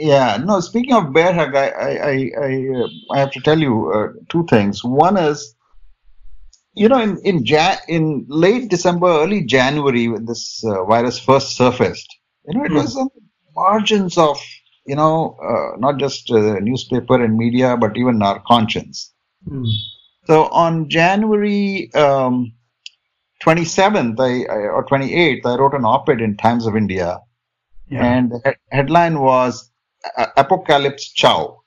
Yeah, no. Speaking of bear hug, I I I, I, uh, I have to tell you uh, two things. One is, you know, in in Jan- in late December, early January, when this uh, virus first surfaced, you know, it was on the margins of you know uh, not just uh, newspaper and media, but even our conscience. Mm. So on January um, 27th I, I, or 28th, I wrote an op-ed in Times of India, Yeah. and the he- headline was "A- "Apocalypse Chow."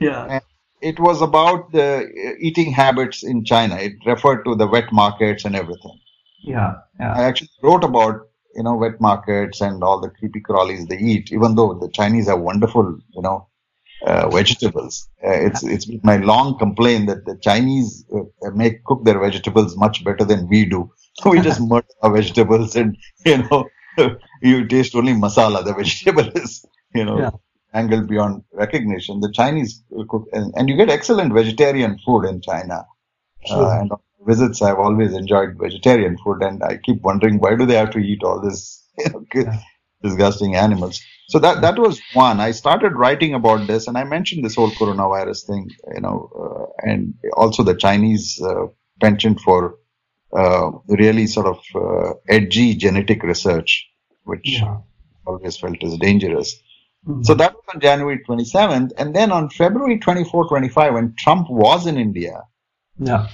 yeah. It was about the uh, eating habits in China. It referred to the wet markets and everything. Yeah. Yeah. I actually wrote about you know wet markets and all the creepy crawlies they eat. Even though the Chinese have wonderful you know uh, vegetables, uh, it's it's been my long complaint that the Chinese uh, make cook their vegetables much better than we do. we just murder our vegetables and you know you taste only masala. The vegetable is you know Yeah. angled beyond recognition. The Chinese cook and, and you get excellent vegetarian food in China. Sure. Uh, and on visits, I've always enjoyed vegetarian food, and I keep wondering why do they have to eat all this you know, Yeah. disgusting animals? So that that was one. I started writing about this, and I mentioned this whole coronavirus thing, you know, uh, and also the Chinese uh, penchant for uh, really sort of uh, edgy genetic research, which Yeah. Always felt is dangerous. Mm. So that was on January 27th, and then on February 24, 25, when Trump was in India, yeah.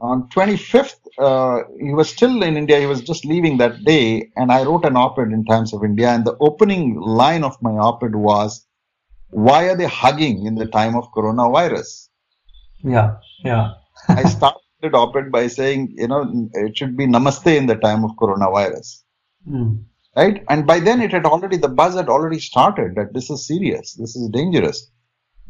on 25th, uh, he was still in India. He was just leaving that day, and I wrote an op-ed in Times of India. And the opening line of my op-ed was, "Why are they hugging in the time of coronavirus?" Yeah. Yeah. I started op-ed by saying, you know, it should be Namaste in the time of coronavirus, Mm. Right? And by then, it had already the buzz had already started that this is serious, this is dangerous.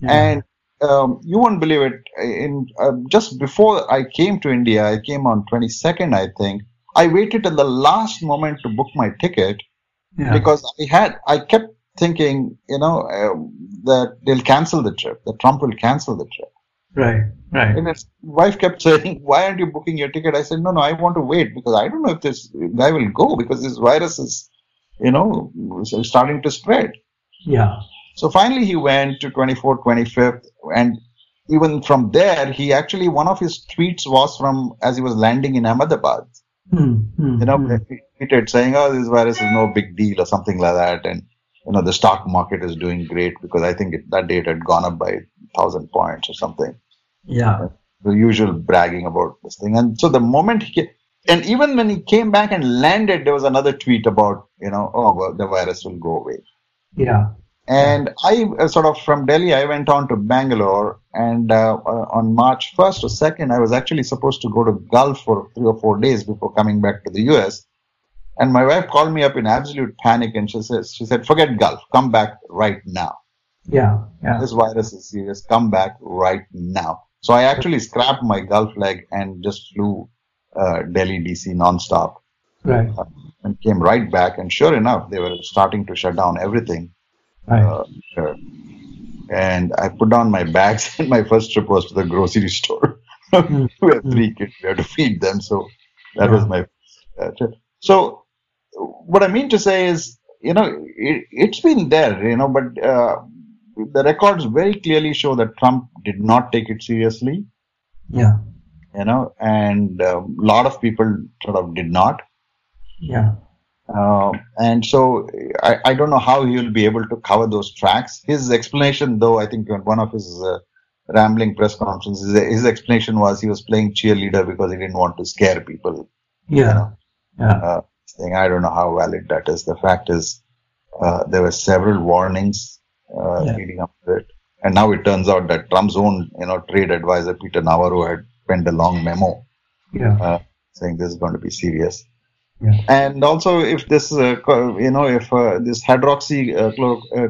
Yeah. And um, you won't believe it. In uh, just before I came to India, I came on 22nd, I think. I waited till the last moment to book my ticket yeah. because I had I kept thinking, you know, um, that they'll cancel the trip. That Trump will cancel the trip. right. Right. And his wife kept saying, "Why aren't you booking your ticket?" I said, "No, no, I want to wait because I don't know if this guy will go because this virus is, you know, starting to spread." Yeah. So finally, he went to 24th, 25th, and even from there, he actually one of his tweets was from as he was landing in Ahmedabad. Mm. Mm. You know, he tweeted saying, "Oh, this virus is no big deal" or something like that, and you know, the stock market is doing great because I think it, that day it had gone up by thousand points or something. Yeah. The usual bragging about this thing, and so the moment he. And even when he came back and landed, there was another tweet about, you know, oh, well, the virus will go away. Yeah. And I uh, sort of from Delhi, I went on to Bangalore, and uh, uh, on March 1st or 2nd, I was actually supposed to go to Gulf for three or four days before coming back to the US. And my wife called me up in absolute panic, and she says, she said, "Forget Gulf, come back right now. Yeah. Yeah. This virus is serious. Come back right now." So I actually scrapped my Gulf leg and just flew uh, Delhi DC nonstop Right. and came right back. And sure enough, they were starting to shut down everything. Right. Uh, sure. And I put down my bags, and my first trip was to the grocery store. Mm. we have three kids, we have to feed them, so that Yeah. was my uh, trip. So, what I mean to say is, you know, it, it's been there, you know, but uh, the records very clearly show that Trump did not take it seriously, yeah. You know, and a lot of people sort of did not. Yeah. Uh, and so I, I don't know how he will be able to cover those tracks. His explanation, though, I think one of his uh, rambling press conferences, his explanation was he was playing cheerleader because he didn't want to scare people. Yeah. Yeah. Uh, saying I don't know how valid that is. The fact is, uh, there were several warnings uh, Yeah. leading up to it, and now it turns out that Trump's own, you know, trade advisor Peter Navarro had penned a long memo Yeah. uh, saying this is going to be serious. Yeah. And also, if this, uh, you know, if uh, this hydroxy uh, uh,